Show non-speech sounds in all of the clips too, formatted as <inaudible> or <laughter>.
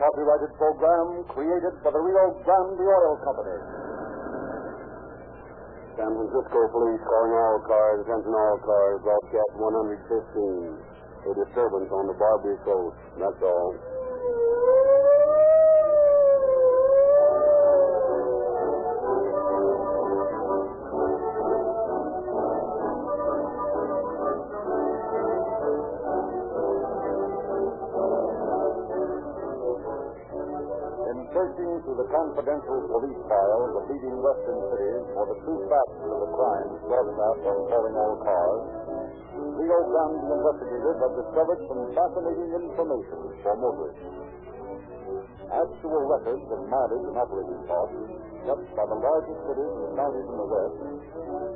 copyrighted program created for the Rio Grande Oil Company. San Francisco Police calling all cars, attention all cars, broadcast 115. A disturbance on the Barbary Coast. That's all. Of the crimes broadcast on calling all cars, Rio Grande investigators have discovered some fascinating information for motorists. Actual records of mileage and operating costs kept by the largest cities and counties in the West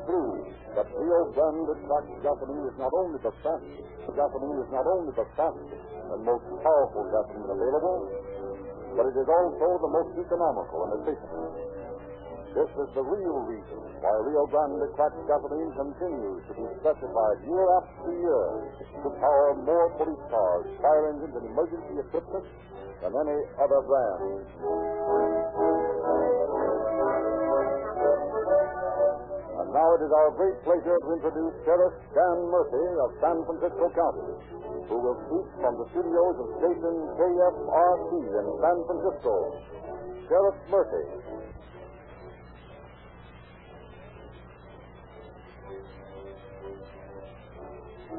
prove that Rio Grande cracked gasoline is not only the fastest, gasoline is not only the fastest and most powerful gasoline available, but it is also the most economical and efficient. This is the real reason why Rio Grande cracked gasoline continues to be specified year after year to power more police cars, fire engines, and emergency equipment than any other brand. And now it is our great pleasure to introduce Sheriff Dan Murphy of San Francisco County, who will speak from the studios of station KFRC in San Francisco. Sheriff Murphy. Good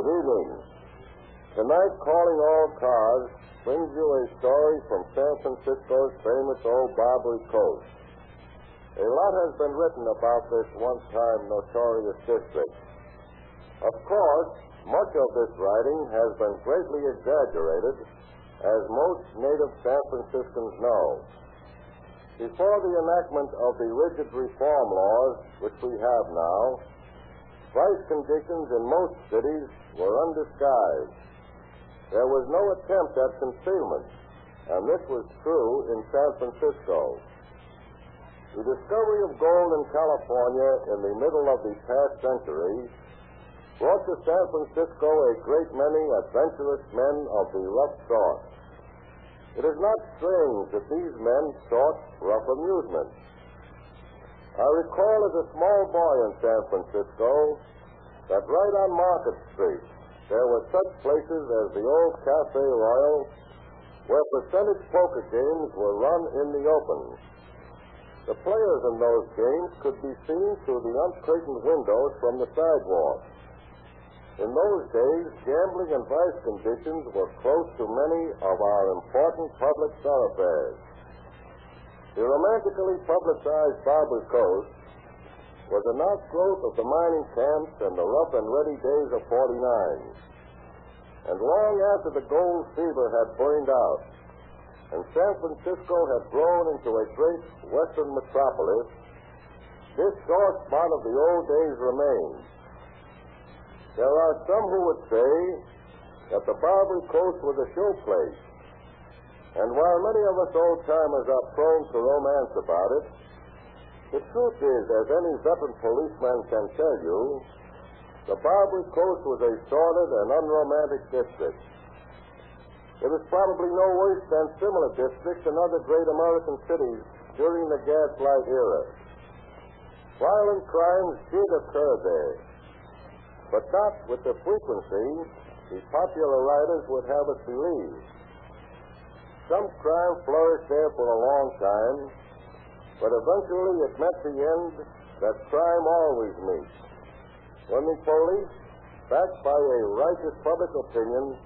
evening. Tonight, Calling All Cars brings you a story from San Francisco's famous old Barbary Coast. A lot has been written about this one-time notorious district. Of course, much of this writing has been greatly exaggerated, as most native San Franciscans know. Before the enactment of the rigid reform laws which we have now, price conditions in most cities were undisguised. There was no attempt at concealment, and this was true in San Francisco. The discovery of gold in California in the middle of the past century brought to San Francisco a great many adventurous men of the rough sort. It is not strange that these men sought rough amusement. I recall as a small boy in San Francisco that right on Market Street there were such places as the old Cafe Royal where percentage poker games were run in the open. The players in those games could be seen through the uncurtained windows from the sidewalk. In those days, gambling and vice conditions were close to many of our important public thoroughfares. The romantically publicized Barbary Coast was an outgrowth of the mining camps and the rough and ready days of 49. And long after the gold fever had burned out and San Francisco had grown into a great western metropolis, this sore spot of the old days remains. There are some who would say that the Barbary Coast was a showplace. And while many of us old timers are prone to romance about it, the truth is, as any veteran policeman can tell you, the Barbary Coast was a sordid and unromantic district. It was probably no worse than similar districts in other great American cities during the gaslight era. Violent crimes did occur there, but not with the frequency the popular writers would have us believe. Some crime flourished there for a long time, but eventually it met the end that crime always meets. When the police, backed by a righteous public opinion,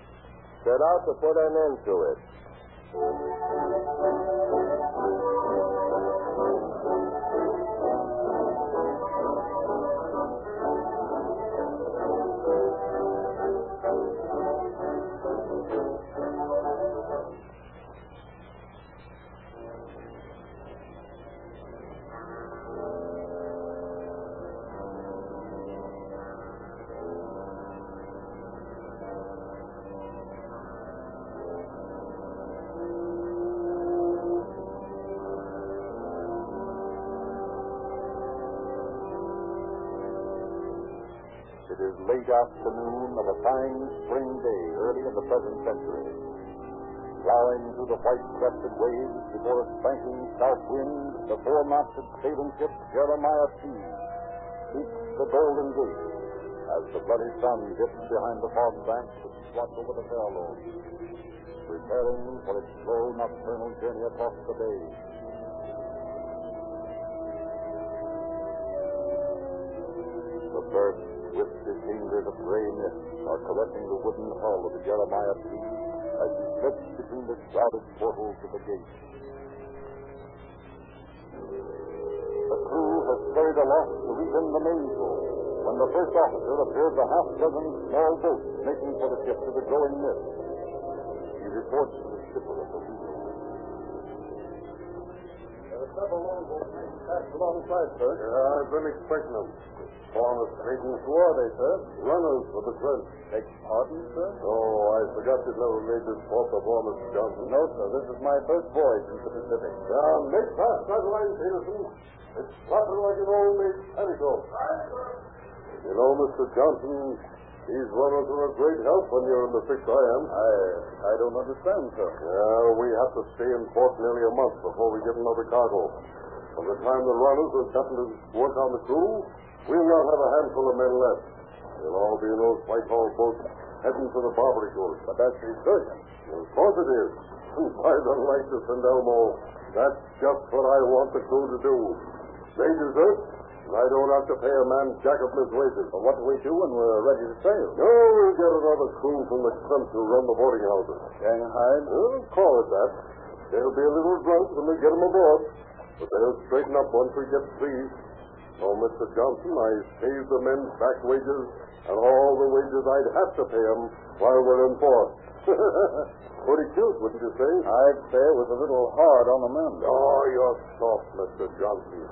set out to put an end to it. It waves before a spanking south wind, the four-masted sailing ship Jeremiah P. speaks the Golden Gate as the bloody sun dips behind the fog banks that swat over the Farallon, preparing for its slow nocturnal journey across the bay. The birds first twisted fingers of gray mist are caressing the wooden hull of the Jeremiah P. as he slips between the shrouded portals of the gate. The crew has carried aloft to reach in the mainsail when the first officer observes a half dozen small boats making for the ship to the growing mist. He reports to the skipper of the wheel. There are several longboats making fast alongside, sir. Yeah, I've been expecting them. Street and who they, sir? Runners for the Trent. Beg pardon, sir? Oh, I forgot you never made this port before, Mr. Johnson. No, sir. This is my first voyage into the Pacific. Yeah, make fast that line, Peterson. It's flapping like an old made petticoat. You know, Mr. Johnson, these runners are a great help when you're in the fix I am. I I don't understand, sir. Yeah, we have to stay in port nearly a month before we get another cargo. By the time the runners have gotten to work on the crew, we'll not have a handful of men left. They'll all be in those Whitehall boats heading for the Barbary Coast. But that's resurgent. Of course it is. By the of St. Elmo, that's just what I want the crew to do. They desert, and I don't have to pay a man jack of his wages. But what do we do when we're ready to sail? No, we'll get another crew from the front to run the boarding houses. Shanghai? Well, call it that. They'll be a little drunk when we get them aboard, but they'll straighten up once we get free. Oh, Mr. Johnson, I saved the men's back wages and all the wages I'd have to pay them while we're in port. <laughs> Pretty cute, wouldn't you say? I'd say it was a little hard on the men. Oh, you're soft, Mr. Johnson.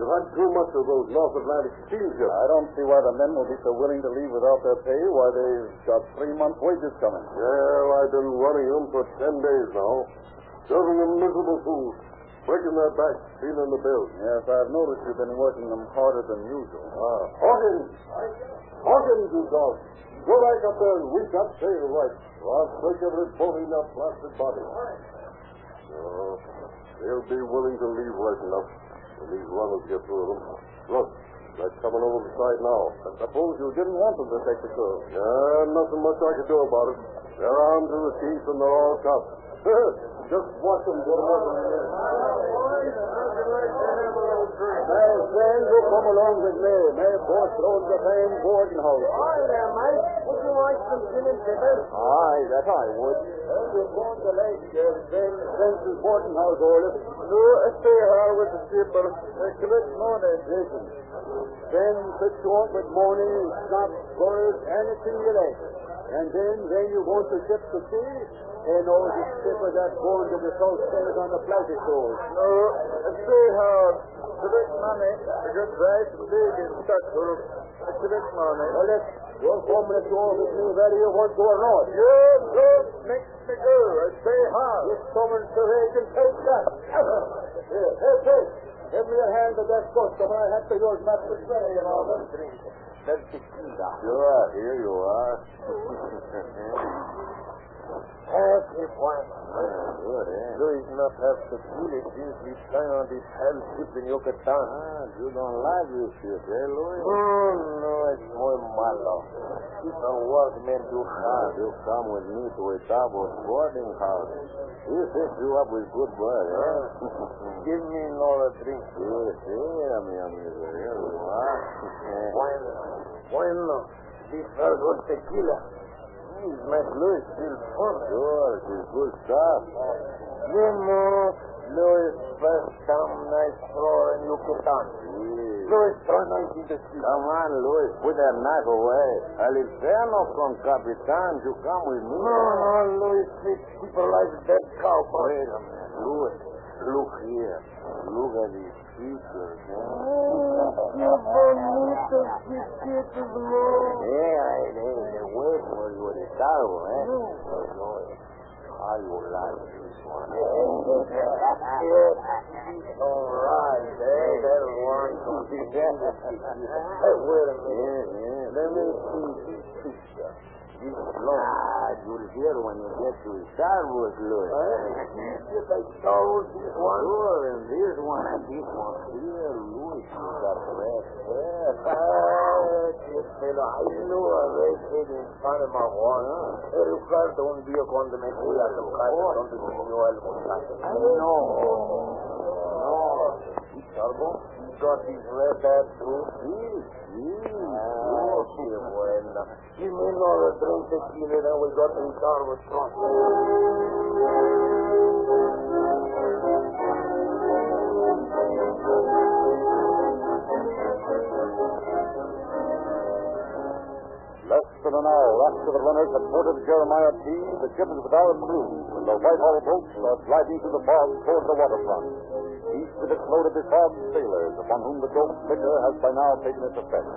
You've had too much of those North Atlantic steamships. I don't see why the men will be so willing to leave without their pay while they've got three months' wages coming. Well, I've been running them for ten days now. Serving them miserable food. Breaking their backs, feeling the bill. Yes, I've noticed you've been working them harder than usual. Ah. Hawkins! Hawkins, you dog! Go back up there and reach that sail right. Or I'll break every bone in that blasted body. Oh, they'll be willing to leave right enough when these runners get through them. Look, they're coming over the side now. I suppose you didn't want them to take the crew. Yeah, nothing much I could do about it. They're armed to the teeth and they're all tough. <laughs> Just watch them them over there. My friend, you come along with me. My boss owns the same boarding house. Hi there, mate. Would you like some gin and bitter? Aye, that I would. Well, you're going to like uh, Ben Spencer's boarding house, Orliff. No, I stay here with the skipper. Uh, correct morning. Listen, Ben fix you up with morning, snap, birds, anything you like. And then, when you want to ship to sea, And all the skipper that's going to the south side on the pleasure cruise. No, I stay here. Correct money. I got right big in Stockholm. Correct money. Well, let's home and let's go with me where you want going on. Yeah, good. Makes me go. I stay here. If someone so they can take that. <laughs> Here, hey, give me a hand with that custom. I have to use that to say, you know. That's tequila. Sure, here you are. <laughs> Happy one. good, eh? Luis not have tequila since we signed on this hell ship in Yucatan. Ah, you don't like this shit, eh, Louis? Oh, no, it's muy malo. People workmen do Ah, hard. you come with me to a Tarbo's boarding house. He fix you up with good bread, eh? <laughs> Give me another drink. Yes, yeah, mi amigo. Here you are. Bueno, bueno. This was good tequila. Please, make Luis feel fun. Sure, it's good stuff. Vemos Luis first time nice floor in Yucatan. Yeah. Luis, try nice in the sea. Come on, Louis, put that knife away. Al infierno con Capitan, you come with me. No, no, Louis, treat people like dead cow. Wait a minute, Louis. Look here. Look at these features. Qué bonito chiquitos, no. Yeah, they, they wait for you at the table, eh? How you like this one? All right, eh? That one. Wait a minute. Yeah, yeah. let me see this picture. This long. Ah, you'll hear when you get to Star Wars, Louis. Just like Star Wars, this one. Sure, and this one and this one here, Louis, you got. Ah, this fellow, I know a redhead in Panama one. El Ricardo un día cuando me fui a casa donde vivió el muchacho. I know. No. You got these red hairs too? Sí, sí. Oh, qué buena. Give me another drink tequila, then we got the Ricardo strong. Less than an hour after the runners had boarded Jeremiah P., the ship is without a crew, and the Whitehall boats are gliding through the fog toward the waterfront. With its load of befogged sailors, upon whom the dope liquor has by now taken its effect.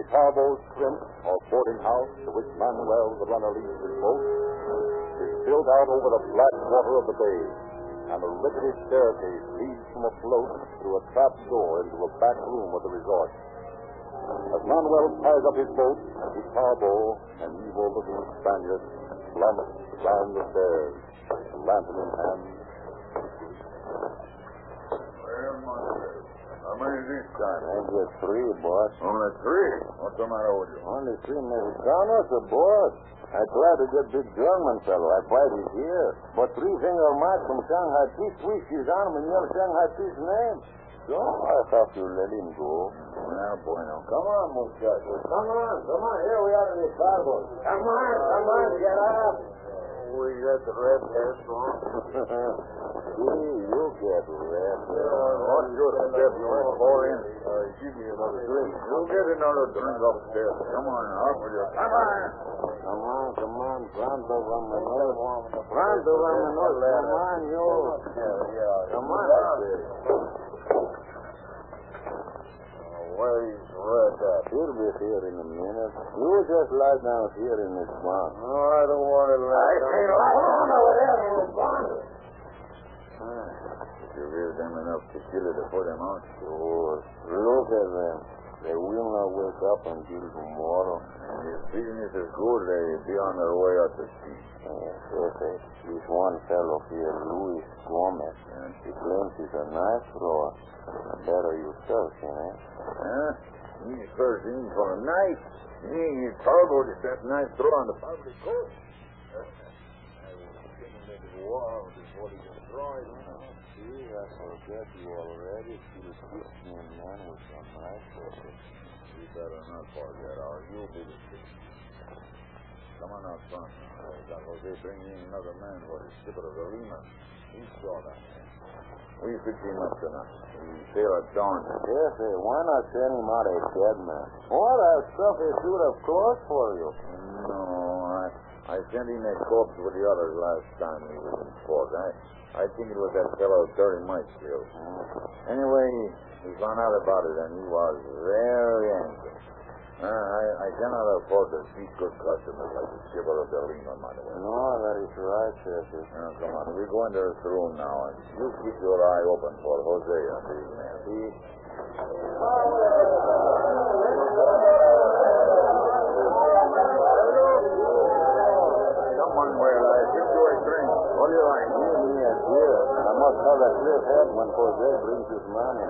The Tarbo's Crimp, or boarding house, to which Manuel, the runner, leads his boat, is built out over the black water of the bay, and a rickety staircase leads from a float through a trap door into a back room of the resort. As Manuel ties up his boat, the Tarbo, an evil-looking Spaniard, slumps down the stairs, lantern in hand. How many this time? I get three, boss. Only three? What's the matter with you? Only three Mexicanos, the boss. I tried to get big German fellow. I fight his here. But three finger mark from Shanghai Peace twist his arm and yell Shanghai Peace name. So I thought you let him go. Well, bueno. Come on, muchachos. Come on, come on. Here we are in the starboard. Come on, come on, get up. We got the red hair strong. <laughs> See, you get red. Watch your step, you won't fall in. Uh, give me another drink. You'll get another drink upstairs. Come on, out with you. Come on. Come on, come on. Pronto, vámonos. Pronto, vámonos. Come on, you. Come on, I. Where is red at? He'll be here in a minute. You just lie down here in this bunk. No, I don't want to lie down. down over there in the barn. Did you give them enough tequila to put them out? Sure. Look at them. They will not wake up until tomorrow. And if business is good, they'll be on their way out to sea. Yes, yes, yes. This one fellow here, Luis Gomez, he claims he's a knife thrower. Better yourself, you know. Huh? He's first in for a knife. He ain't cargo to that knife throw on the public coast. I will get him into the wall before he can. See, I forget you already. Still kiss me, man, with your knife. You better not forget, or you'll be the. Come on out front. Don Jose bring in another man for the skipper of the Lima. Short on him. We fix him up tonight. We at dawn. Yes, eh, why not send him out a dead man? What that stuff he should have closed for you. No, I, I sent him a corpse with the others last time he was in port. I, I think it was that fellow Terry Mike killed. Anyway, he found out about it, and he was very angry. Uh, I, I cannot afford to cheat good customers like the skipper of the Lima, Manuel. No, that is right, Chester. Now, come on. We go into this room now, and you keep your eye open for Jose and these men. See? Beer. I must have a clear head when Jose brings his money.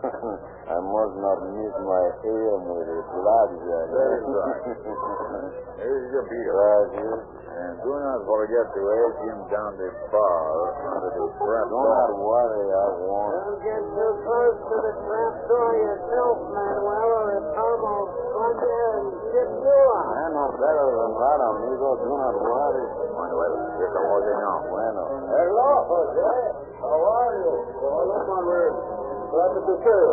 <laughs> I must not miss my aim with a blackjack. That's right. <laughs> Here's your beer. Gracias. And do not forget to edge him down the bar under the trap Do not worry, I won't. Don't get too close to the trap door yourself, Manuel, or the Tarbo will come there and tip you out. I know better than that, amigo. Do not worry. Manuel, here come Jose now. Bueno. Hello, Jose. How are you? Hello, Manuel. Glad to see you.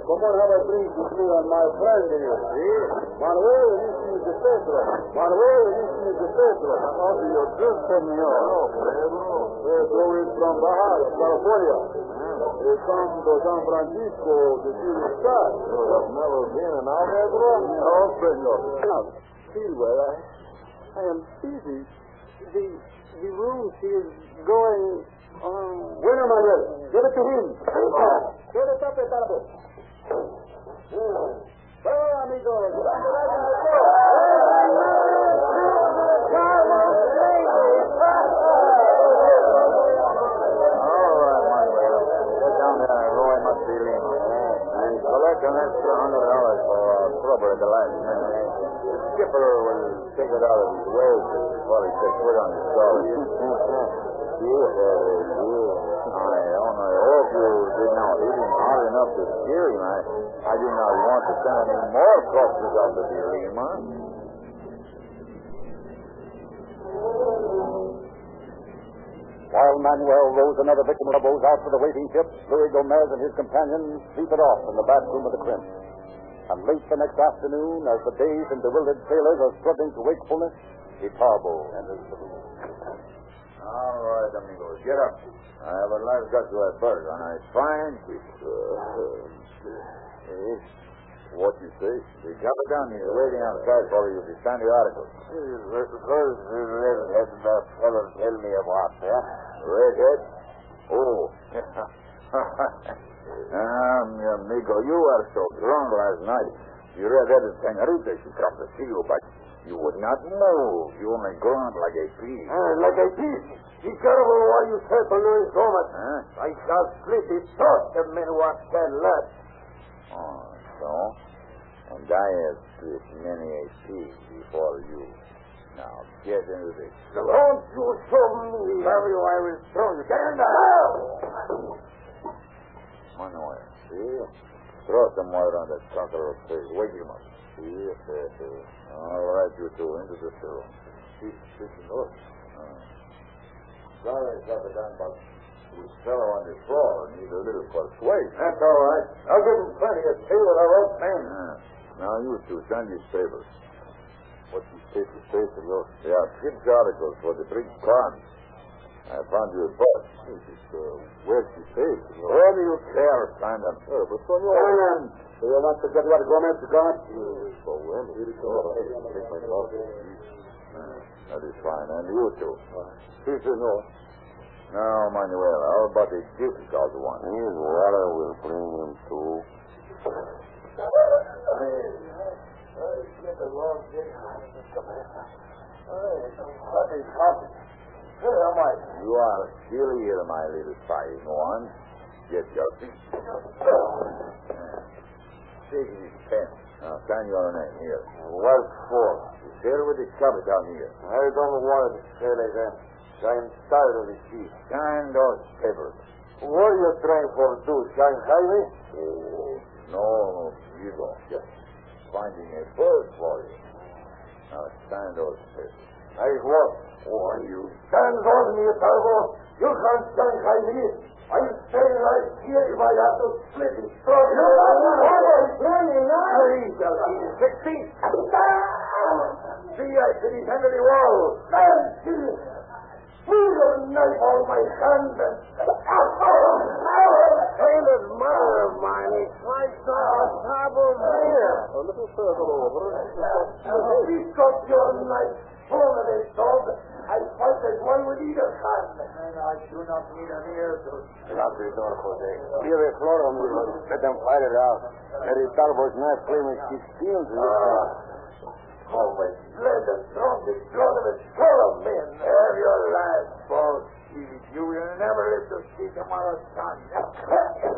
Come on, have a drink with me and my friend here. See? Manuel, is the Pedro. Manuel, is the Pedro. How do you do, senor? Hello, Pedro. Pedro is from Baja, California. He come to San Francisco to see the sky. You have never been in Algebra? No, senor. Now, Silver, I, I am busy. The, the room she is going on. Oh. Bueno, Manuel, give it to him. Give it up. Well, amigo. amigos. Collect an extra hundred dollars for our trouble the last minute. The skipper will take it out of his wages before he takes it on his I only hope you did not hit him hard enough to scare him. I, I do not want to send any more corpses to the Lima. While Manuel rose another victim of those out for the waiting ship, Louis Gomez and his companions sleeped off in the back room of the Crimp. And late the next afternoon, as the dazed and bewildered sailors are struggling to wakefulness, Itarbo enters the room. All right, amigos, get up. I have a live got to a bird on a fine ship. Uh, what you say? The captain is waiting outside for you to sign the article. First, let the fellow tell me about that. Redhead? Oh. <laughs> um, amigo, you were so drunk last night. You redheaded senorita, she come to see you, but you would not move. You only grunt like a pig. Ah, like a piece. Be careful what you say to Louis Gomez. Huh? I shall split his throat the minute what said left. Oh, so? And I have split many a pig before you. Now, get into this. Don't you show me how you I will throw you. Get in the house! Manuel, see? Throw some water on that sucker of face. Wake him up. Yes, yes, yes. All right, you two, into the room. Keep speaking up. Sorry, Captain, but this fellow on the floor and needs a little persuasion. That's all right. I'll give him plenty of tea with a rope man. Yeah. Now, you two, send these papers. What you say to say, senor? They are ship's articles for the big con. I found you a book. Uh, where's he safe, senor? Where do you care? Sign them. Uh, but senor... Sign them. Do you want to get what Gomez got? So when? Here he comes. Take my glasses. That is fine. And you two. See, senor. Now, Manuel, how about the difficult one? His water will bring him to. You are still here, my little spy. Go on. Get your feet. Take his pen. Now, sign your name here. What for? Share with the captain here. I don't want to say like that. I'm tired of this shit. Sign those papers. What are you trying for do? Shanghai me? Oh, no, you don't. Just finding a bird for you. Now, sign those papers. I what? Why, you Stand on me, Tarbo. You can't Shanghai me. I'm staying right here if I have to split his throat. You don't know Plenty now. Please, I'll six feet. See, I hit his hand of the wall. And see, feel the knife on my hand. And... Sailor's mother of mine. Sliced off the top of here. A little further over. Pick up your knife, full of it, dog. I fight as one would with either hand. And I do not need an ear to... Lock the door, Jose. Give a floor on me. Let them fight it out. Let his Tarbo's knife claiming she steals it. Oh, my blood and drunk the blood of a skull of men. Have your last boss. You will never live to see tomorrow's sun.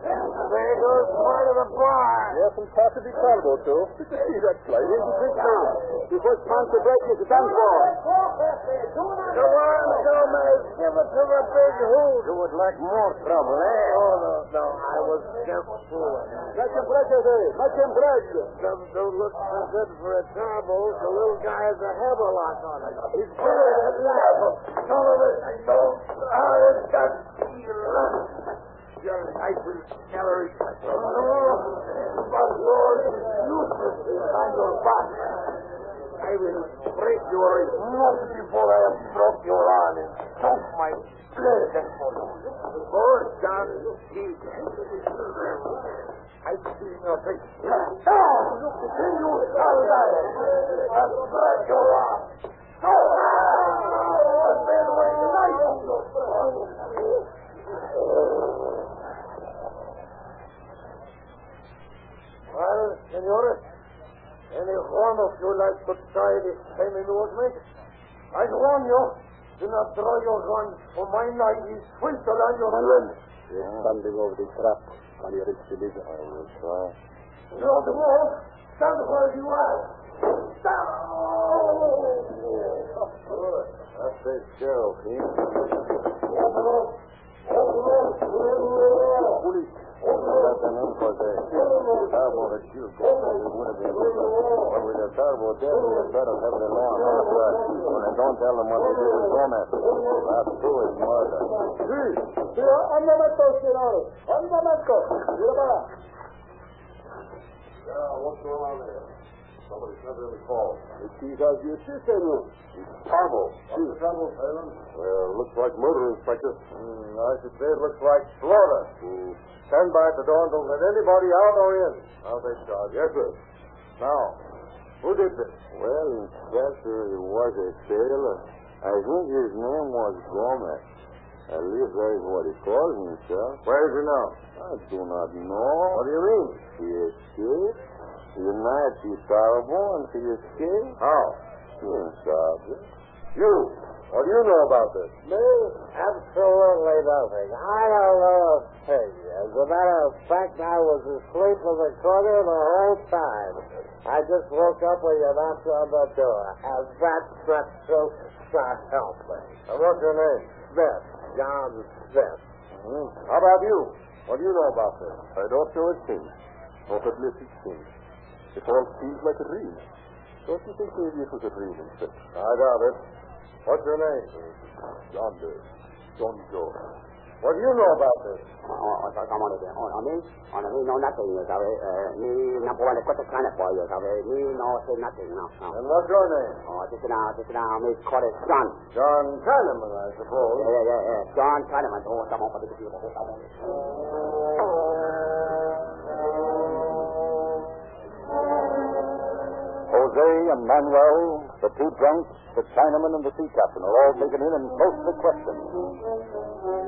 There goes part of the bar. Yes, and possibly Tarbo, too. Did you see that flight? Drink now. Before it's time to break this done for. Go on, Gomez. Give it to the big hoot. You would like more trouble, eh? Oh, no, no. I was just fooling. Him break, Jose. Make him don't look so good for a Tarbo. The little guy has a hammerlock on it. He's bigger than that. Son of a... Don't... I've got... Not before I have broke your arm and choked my blood and John, he... I see your face. Look, you shall die. Break your arm. And then night Well, senores, any one of you like to try this same amusement? I warn you, do not draw your guns, for my knife is swifter than your Manuel, you're standing over the trap. Can you reach the leader? I will try. You the wolf, stand where you are. Stand! That's it, Sheriff. He. Open up! Open up! Police. Got them in for the Tarbo that you. It would have been. But with the Tarbo better have the law on our side. When they don't tell them what they did with Gomez. That too is murder. Sí, sí, un momento, senores. Un momento. Mira para allá. Yeah, what's going on there? Somebody sent in a call. It is as you see, senor. Tarbo. What's the trouble, Phelan? Well, looks like murder, Inspector. Hmm, I should say it looks like slaughter. Hmm. Stand by at the door and don't let anybody out or in. I'll take charge. Yes, sir. Now, who did this? Well, Inspector, it was a sailor. I think his name was Gomez. At least that is what he calls himself. Where is he now? I do not know. What do you mean? He escaped. You knight the Tarbo and he escaped. How? Sergeant. You. What do you know about this? Me? Absolutely nothing. I don't know a thing. As a matter of fact, I was asleep in the corner the whole time. I just woke up when you knocked on the door. And that's not. So help me. What's your name? Smith. John Smith. Hmm. How about you? What do you know about this? I don't know a thing. Not a little thing. It all seems like a dream. Don't you think maybe it was a dream, Inspector? I doubt it. What's your name? John, uh, John Joe. What do you know about this? Oh, oh, oh, come on, again. Oh, me? Oh, me know nothing, you sabe. Uh, me no puedo cuesta planet for you, sabe. Me no say nothing, no, no. And what's your name? Oh, this is now, this is now, me call it John. John Chinaman, I suppose. Yeah, yeah, yeah, yeah. John Chinaman. Oh, come on, for the people. Oh, come on. Jose and Manuel, the two drunks, the Chinaman, and the sea captain are all taken in and closely questioned.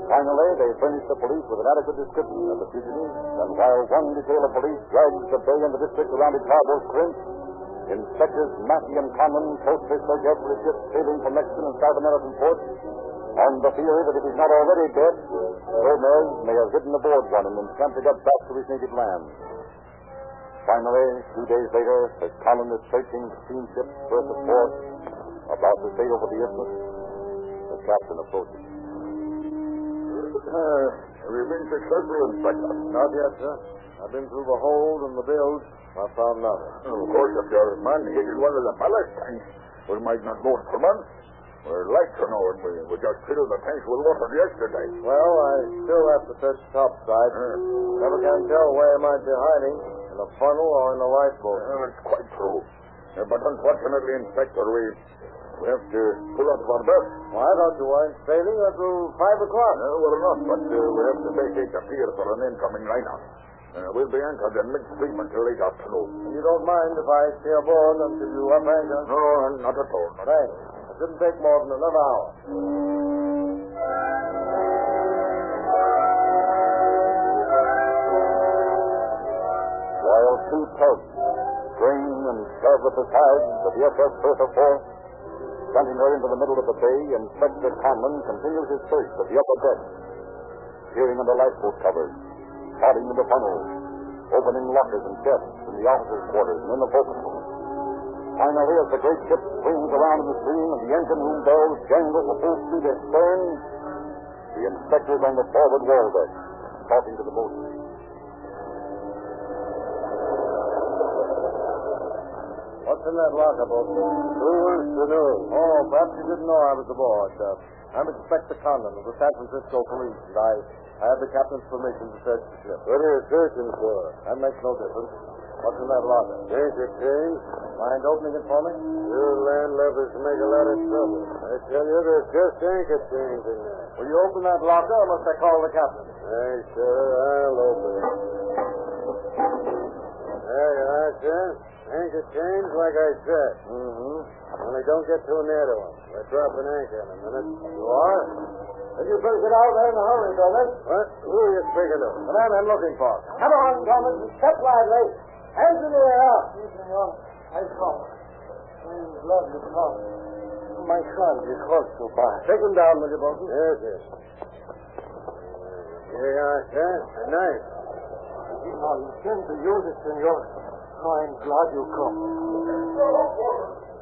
Finally, they furnish the police with an adequate description of the fugitives, and while one detail of police drags the bay and the district around its harbor's crimp, Inspectors Mackey and Conlon closely search every ship sailing from Mexican and South American ports on the theory that if he's not already dead, Gomez may have hidden aboard one and then canted up back to his native land. Finally, two days later, Conlon is searching the steamship berth of port, about to sail over the isthmus, the captain approaches. Uh, have you been successful, Inspector? Not yet, sir. I've been through the hold and the bilge. I found nothing. of course, if your man hit in one of the ballast tanks, we might not know for months. We're like to know it. We, we just filled the tanks with water yesterday. Well, I still have to search topside. Never can tell where he might be hiding, in a funnel or in a lifeboat. Uh, it's quite true. Uh, but unfortunately, Inspector, we, we have to pull out of our berth. Well, I thought you weren't sailing until five o'clock. Uh, we're not, but uh, we have to vacate the pier for an incoming liner. Uh, we'll be anchored in midstream until late afternoon. You don't mind if I stay aboard until you up anchor? No, not at all. Not Thanks. Shouldn't take more than another hour. While two tugs strain and shove at the sides of the SS Bertha Force, sending her into the middle of the bay, Inspector Conlon continues his search of the upper deck, peering under lifeboat covers, prodding into funnels, opening lockers and chests in the officers' quarters and in the forecastle. Finally, as the great ship swings around in the stream and the engine room bells jangle the full speed astern, the inspector's on the forward wall deck, talking to the boatswain. What's in that locker, boatman? Who's to news? Oh, perhaps you didn't know I was aboard. Uh, I'm Inspector Conlon of the San Francisco Police, and I, I have the captain's permission to search the ship. What are you searching for? That makes no difference. What's in that locker? Anchor chains. Mind opening it for me? You landlubbers make a lot of trouble. I tell you, there's just anchor chains in there. Will you open that locker or must I call the captain? Hey, sir, I'll open it. There you are, sir. Anchor chains, like I said. Mm-hmm. Only don't get too near to them. We're dropping anchor in a minute. You are? Then you better get out there in a hurry, Thomas. What? Who are you speaking to? The man I'm looking for. Come on, Thomas, step lively. Hands in the air. I come. I'm you come. My son is to by. Take him down, will you, Bolton? Yes, yes. Here you are, sir. A knife. I intend to use it, senor. I'm glad you come.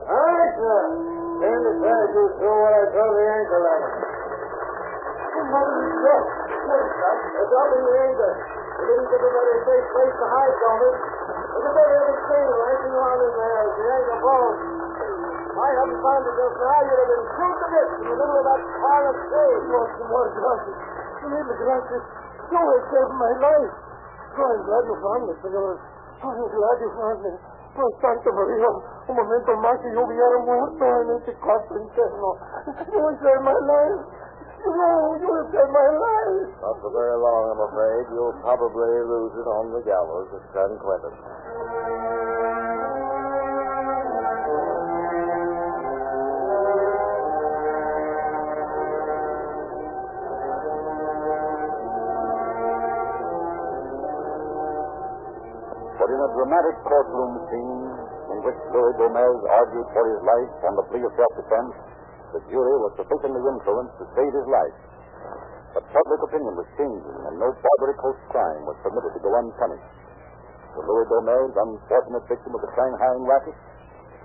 All right, sir. Stand aside, you throw what I call the anchor line. They're dropping the anchor. We didn't give anybody a safe place to hide. Look that heavy chain racing around in there the falls. If I hadn't found it just now, you'd have been chewed to bits in the middle of that pile of chains. What's the more gracias? Mille gracias. You have saved my life. Oh, I'm glad you found me, senor. Oh, I'm glad you found me. Por Santa María, un momento más y yo hubiera muerto en este cuarto interno. You saved my life. No, you have saved my life. Not for very long, I'm afraid. You'll probably lose it on the gallows at San Quentin. But in a dramatic courtroom scene in which Louis Gomez argued for his life on the plea of self-defense, the jury was sufficiently influenced to save his life. But public opinion was changing, and no Barbary Coast crime was permitted to go unpunished. The Louis Gomez, unfortunate victim of the Shanghaiing racket,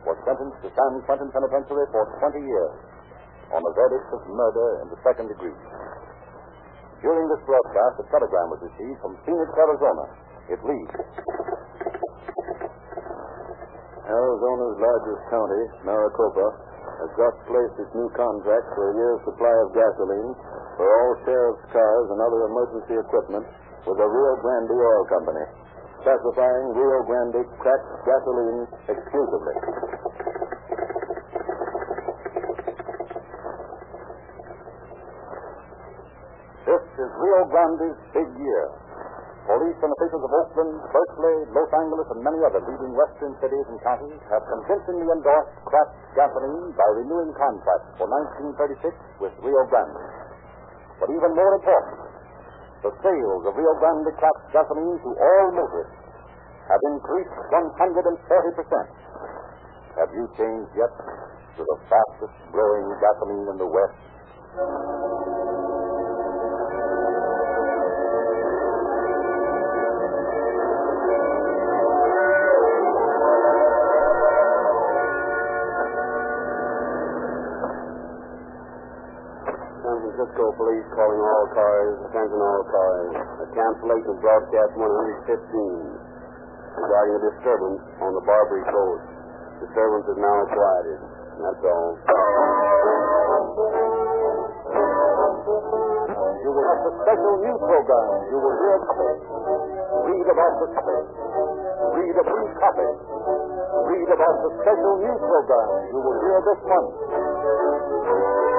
was sentenced to San Quentin Penitentiary for 20 years on a verdict of murder in the second degree. During this broadcast, a telegram was received from Phoenix, Arizona. It reads, Arizona's largest county, Maricopa, just placed its new contract for a year's supply of gasoline for all sheriff's cars and other emergency equipment with the Rio Grande Oil Company, specifying Rio Grande cracked gasoline exclusively. This is Rio Grande's big year. Police and officials of Oakland, Berkeley, Los Angeles, and many other leading western cities and counties have convincingly endorsed cracked gasoline by renewing contracts for 1936 with Rio Grande. But even more important, the sales of Rio Grande cracked gasoline to all motorists have increased 140%. Have you changed yet to the fastest growing gasoline in the West? Calling all cars, attention all cars. A cancellation of broadcast 115 regarding a disturbance on the Barbary Coast. Disturbance is now quieted. That's all. You will have the special news program. You will hear read about the space. Read a brief copy. Read about the special news program you will hear this month.